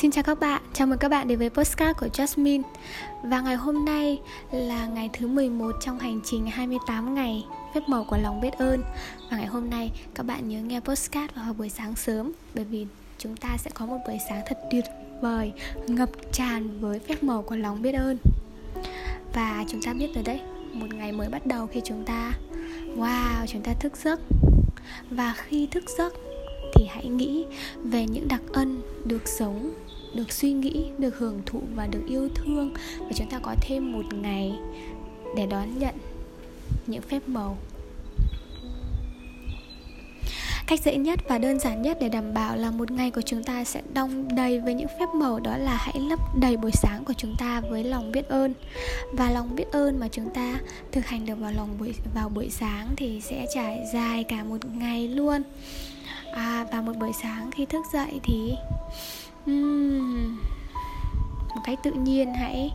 Xin chào các bạn, chào mừng các bạn đến với postcard của Jasmine. Và ngày hôm nay là ngày thứ 11 trong hành trình 28 ngày phép màu của lòng biết ơn. Và ngày hôm nay các bạn nhớ nghe postcard vào buổi sáng sớm Bởi vì chúng ta sẽ có một buổi sáng thật tuyệt vời Ngập tràn với phép màu của lòng biết ơn. Và chúng ta biết rồi đấy, một ngày mới bắt đầu khi chúng ta Wow, chúng ta thức giấc. Và khi thức giấc thì hãy nghĩ về những đặc ân, được sống, được suy nghĩ, được hưởng thụ và được yêu thương. Và chúng ta có thêm một ngày để đón nhận những phép màu cách dễ nhất và đơn giản nhất để đảm bảo là một ngày của chúng ta sẽ đông đầy với những phép màu đó là hãy lấp đầy buổi sáng của chúng ta với lòng biết ơn. Và lòng biết ơn mà chúng ta thực hành được vào lòng buổi vào buổi sáng thì sẽ trải dài cả một ngày luôn. À, và một buổi sáng khi thức dậy thì um, một cách tự nhiên hãy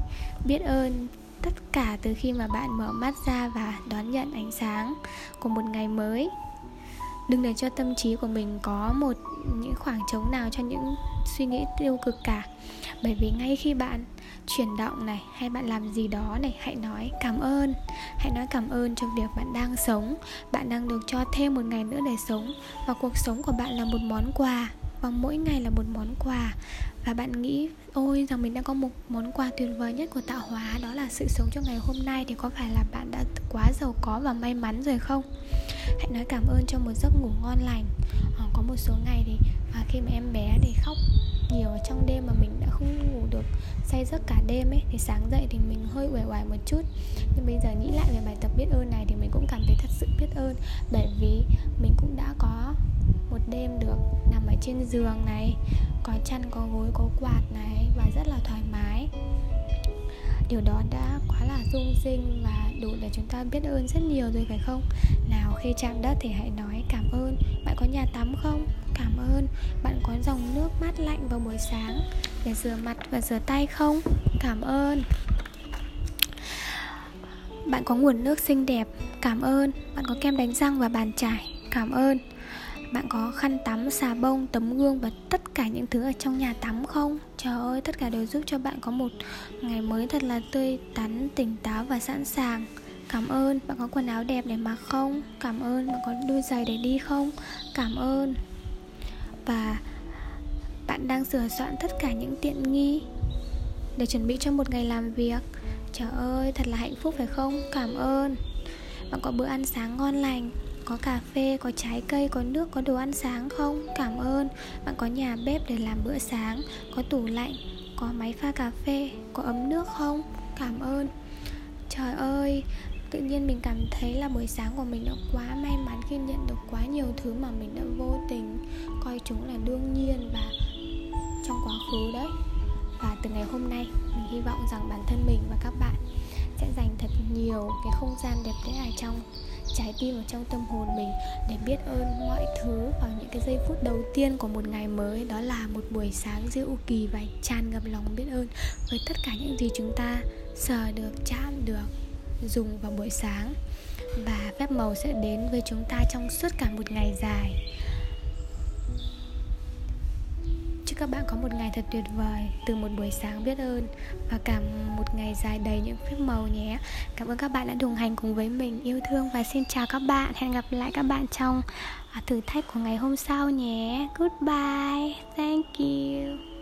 biết ơn tất cả từ khi mà bạn mở mắt ra và đón nhận ánh sáng của một ngày mới đừng để cho tâm trí của mình có một những khoảng trống nào cho những suy nghĩ tiêu cực cả. Bởi vì ngay khi bạn chuyển động này, hay bạn làm gì đó này, hãy nói cảm ơn. Hãy nói cảm ơn cho việc bạn đang sống. Bạn đang được cho thêm một ngày nữa để sống. Và cuộc sống của bạn là một món quà và mỗi ngày là một món quà. Và bạn nghĩ ôi rằng mình đã có một món quà tuyệt vời nhất của tạo hóa đó là sự sống cho ngày hôm nay thì có phải là bạn đã quá giàu có và may mắn rồi không? Hãy nói cảm ơn cho một giấc ngủ ngon lành. À, có một số ngày thì à, khi mà em bé thì khóc nhiều ở trong đêm mà mình đã không ngủ được say giấc cả đêm ấy thì sáng dậy thì mình hơi uể oải một chút. Nhưng bây giờ nghĩ lại về bài tập biết ơn này thì mình cũng cảm thấy thật sự biết ơn. Bởi vì mình cũng đã có một đêm được ở trên giường này, có chăn, có gối, có quạt này và rất là thoải mái. Điều đó đã quá là rung rinh và đủ để chúng ta biết ơn rất nhiều rồi, phải không? Nào, khi chạm đất thì hãy nói cảm ơn. Bạn có nhà tắm không? Cảm ơn. Bạn có dòng nước mát lạnh vào buổi sáng để rửa mặt và rửa tay không? Cảm ơn. Bạn có nguồn nước xinh đẹp? Cảm ơn. Bạn có kem đánh răng và bàn chải? Cảm ơn bạn có khăn tắm, xà bông, tấm gương và tất cả những thứ ở trong nhà tắm không? Trời ơi, tất cả đều giúp cho bạn có một ngày mới thật là tươi tắn, tỉnh táo và sẵn sàng Cảm ơn, bạn có quần áo đẹp để mặc không? Cảm ơn, bạn có đôi giày để đi không? Cảm ơn Và bạn đang sửa soạn tất cả những tiện nghi để chuẩn bị cho một ngày làm việc Trời ơi, thật là hạnh phúc phải không? Cảm ơn Bạn có bữa ăn sáng ngon lành có cà phê, có trái cây, có nước, có đồ ăn sáng không? Cảm ơn Bạn có nhà bếp để làm bữa sáng Có tủ lạnh, có máy pha cà phê Có ấm nước không? Cảm ơn Trời ơi Tự nhiên mình cảm thấy là buổi sáng của mình đã quá may mắn Khi nhận được quá nhiều thứ mà mình đã vô tình Coi chúng là đương nhiên và trong quá khứ đấy Và từ ngày hôm nay Mình hy vọng rằng bản thân mình và các bạn Sẽ dành thật nhiều cái không gian đẹp đẽ ở trong trái tim ở trong tâm hồn mình để biết ơn mọi thứ vào những cái giây phút đầu tiên của một ngày mới. Đó là một buổi sáng diệu kỳ và tràn ngập lòng biết ơn với tất cả những gì chúng ta sờ được, chạm được, dùng vào buổi sáng. Và phép màu sẽ đến với chúng ta trong suốt cả một ngày dài. Chúc các bạn có một ngày thật tuyệt vời, Từ một buổi sáng biết ơn Và cả một ngày dài đầy những phép màu nhé. Cảm ơn các bạn đã đồng hành cùng với mình. Yêu thương và xin chào các bạn. Hẹn gặp lại các bạn trong à, thử thách của ngày hôm sau nhé. Goodbye. Thank you.